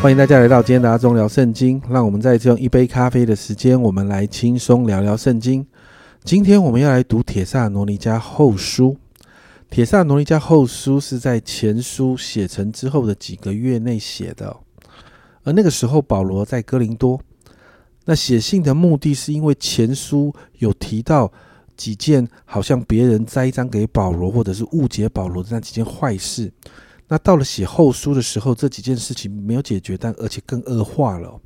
欢迎大家来到今天的阿忠聊圣经。让我们在这用一杯咖啡的时间，我们来轻松聊聊圣经。今天我们要来读《铁萨罗尼迦后书》。《铁萨罗尼迦后书》是在前书写成之后的几个月内写的，而那个时候保罗在哥林多。那写信的目的是因为前书有提到几件好像别人栽赃给保罗，或者是误解保罗的那几件坏事。那到了写后书的时候，这几件事情没有解决，但而且更恶化了。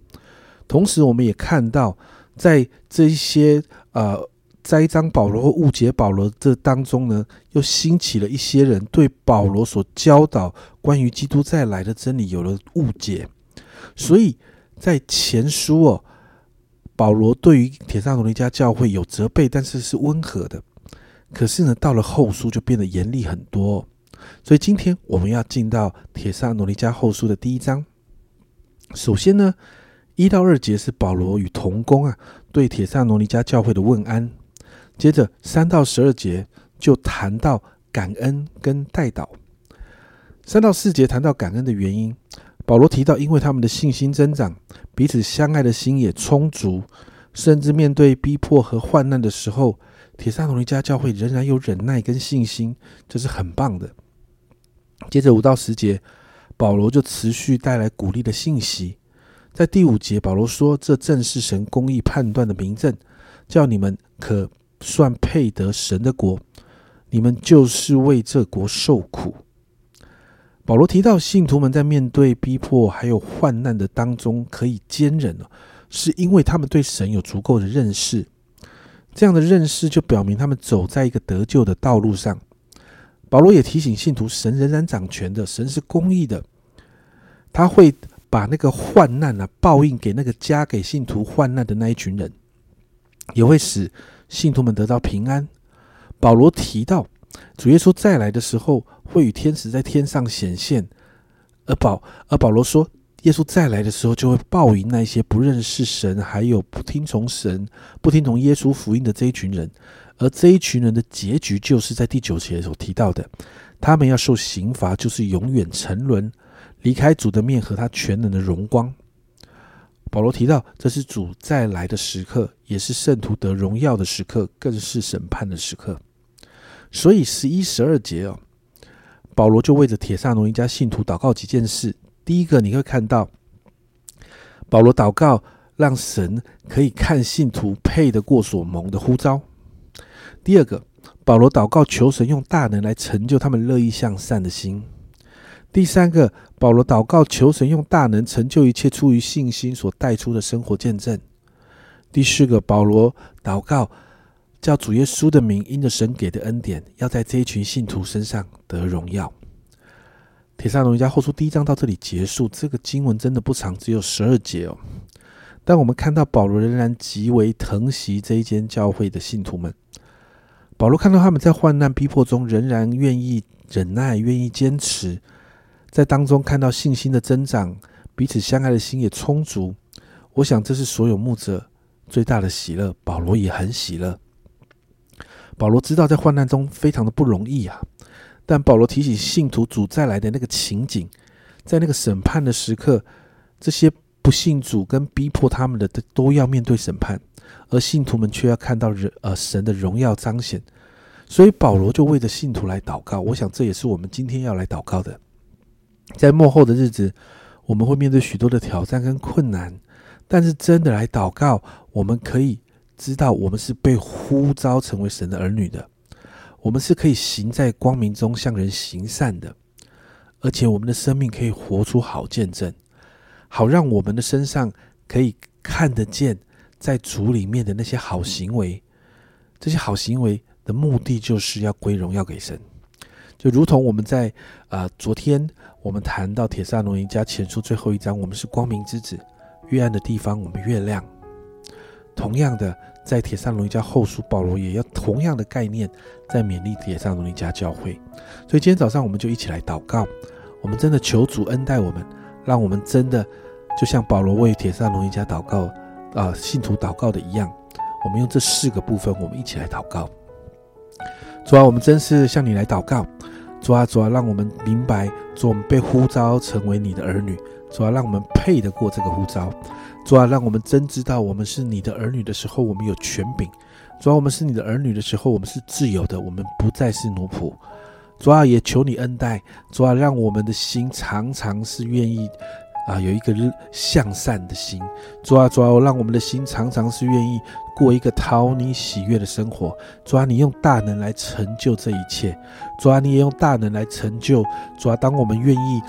同时，我们也看到，在这一些呃栽赃保罗或误解保罗这当中呢，又兴起了一些人对保罗所教导关于基督再来的真理有了误解。所以在前书哦，保罗对于铁萨罗尼迦教会有责备，但是是温和的。可是呢，到了后书就变得严厉很多。所以今天我们要进到《铁萨罗尼迦后书》的第一章。首先呢，一到二节是保罗与同工啊对铁萨罗尼迦教会的问安。接着三到十二节就谈到感恩跟代祷。三到四节谈到感恩的原因，保罗提到因为他们的信心增长，彼此相爱的心也充足，甚至面对逼迫和患难的时候，铁萨罗尼迦教会仍然有忍耐跟信心，这是很棒的。接着五到十节，保罗就持续带来鼓励的信息。在第五节，保罗说：“这正是神公义判断的明证，叫你们可算配得神的国。你们就是为这国受苦。”保罗提到，信徒们在面对逼迫还有患难的当中可以坚忍是因为他们对神有足够的认识。这样的认识就表明他们走在一个得救的道路上。保罗也提醒信徒，神仍然掌权的，神是公义的，他会把那个患难啊报应给那个加给信徒患难的那一群人，也会使信徒们得到平安。保罗提到，主耶稣再来的时候，会与天使在天上显现，而保而保罗说，耶稣再来的时候，就会报应那些不认识神，还有不听从神、不听从耶稣福音的这一群人。而这一群人的结局，就是在第九节所提到的，他们要受刑罚，就是永远沉沦，离开主的面和他全能的荣光。保罗提到，这是主再来的时刻，也是圣徒得荣耀的时刻，更是审判的时刻。所以十一、十二节哦，保罗就为着铁萨罗一家信徒祷告几件事。第一个，你会看到保罗祷告，让神可以看信徒配得过所蒙的呼召。第二个，保罗祷告求神用大能来成就他们乐意向善的心。第三个，保罗祷告求神用大能成就一切出于信心所带出的生活见证。第四个，保罗祷告叫主耶稣的名因着神给的恩典，要在这一群信徒身上得荣耀。铁萨罗尼迦后书第一章到这里结束，这个经文真的不长，只有十二节哦。但我们看到保罗仍然极为疼惜这一间教会的信徒们。保罗看到他们在患难逼迫中仍然愿意忍耐，愿意坚持，在当中看到信心的增长，彼此相爱的心也充足。我想这是所有牧者最大的喜乐。保罗也很喜乐。保罗知道在患难中非常的不容易啊，但保罗提醒信徒主再来的那个情景，在那个审判的时刻，这些不信主跟逼迫他们的都都要面对审判。而信徒们却要看到人呃神的荣耀彰显，所以保罗就为着信徒来祷告。我想这也是我们今天要来祷告的。在幕后的日子，我们会面对许多的挑战跟困难，但是真的来祷告，我们可以知道我们是被呼召成为神的儿女的，我们是可以行在光明中向人行善的，而且我们的生命可以活出好见证，好让我们的身上可以看得见。在主里面的那些好行为，这些好行为的目的就是要归荣耀给神，就如同我们在啊昨天我们谈到铁萨罗尼迦前书最后一章，我们是光明之子，越暗的地方我们越亮。同样的，在铁萨罗尼迦后书，保罗也要同样的概念，在勉励铁萨罗尼迦教会。所以今天早上我们就一起来祷告，我们真的求主恩待我们，让我们真的就像保罗为铁萨罗尼迦祷告。啊，信徒祷告的一样，我们用这四个部分，我们一起来祷告。主啊，我们真是向你来祷告。主啊，主啊，让我们明白主，我们被呼召成为你的儿女，主要让我们配得过这个呼召，主要让我们真知道我们是你的儿女的时候，我们有权柄；主要我们是你的儿女的时候，我们是自由的，我们不再是奴仆。主要也求你恩待，主要让我们的心常常是愿意啊，有一个向善的心。主要主要让我们的心常常是愿意过一个讨你喜悦的生活。主要你用大能来成就这一切。主要你也用大能来成就。主要当我们愿意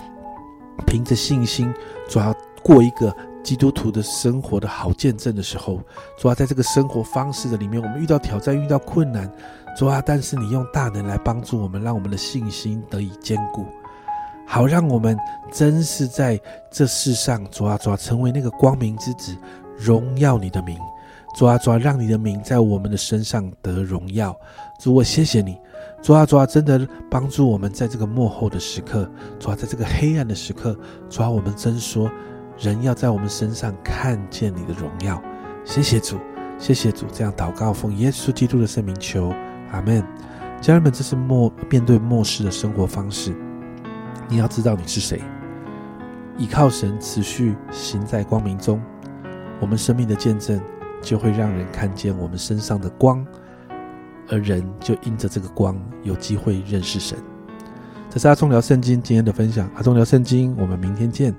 凭着信心，主要过一个基督徒的生活的好见证的时候，主要在这个生活方式的里面，我们遇到挑战，遇到困难。主啊，但是你用大能来帮助我们，让我们的信心得以坚固，好让我们真是在这世上，主啊，主啊，成为那个光明之子，荣耀你的名。主啊，主啊，让你的名在我们的身上得荣耀。主，我谢谢你。主啊，主啊，真的帮助我们在这个幕后的时刻，主啊，在这个黑暗的时刻，主啊，我们真说，人要在我们身上看见你的荣耀。谢谢主，谢谢主，这样祷告奉耶稣基督的圣名求。阿门，家人们，这是末面对末世的生活方式。你要知道你是谁，依靠神，持续行在光明中，我们生命的见证就会让人看见我们身上的光，而人就因着这个光有机会认识神。这是阿忠聊圣经今天的分享，阿忠聊圣经，我们明天见。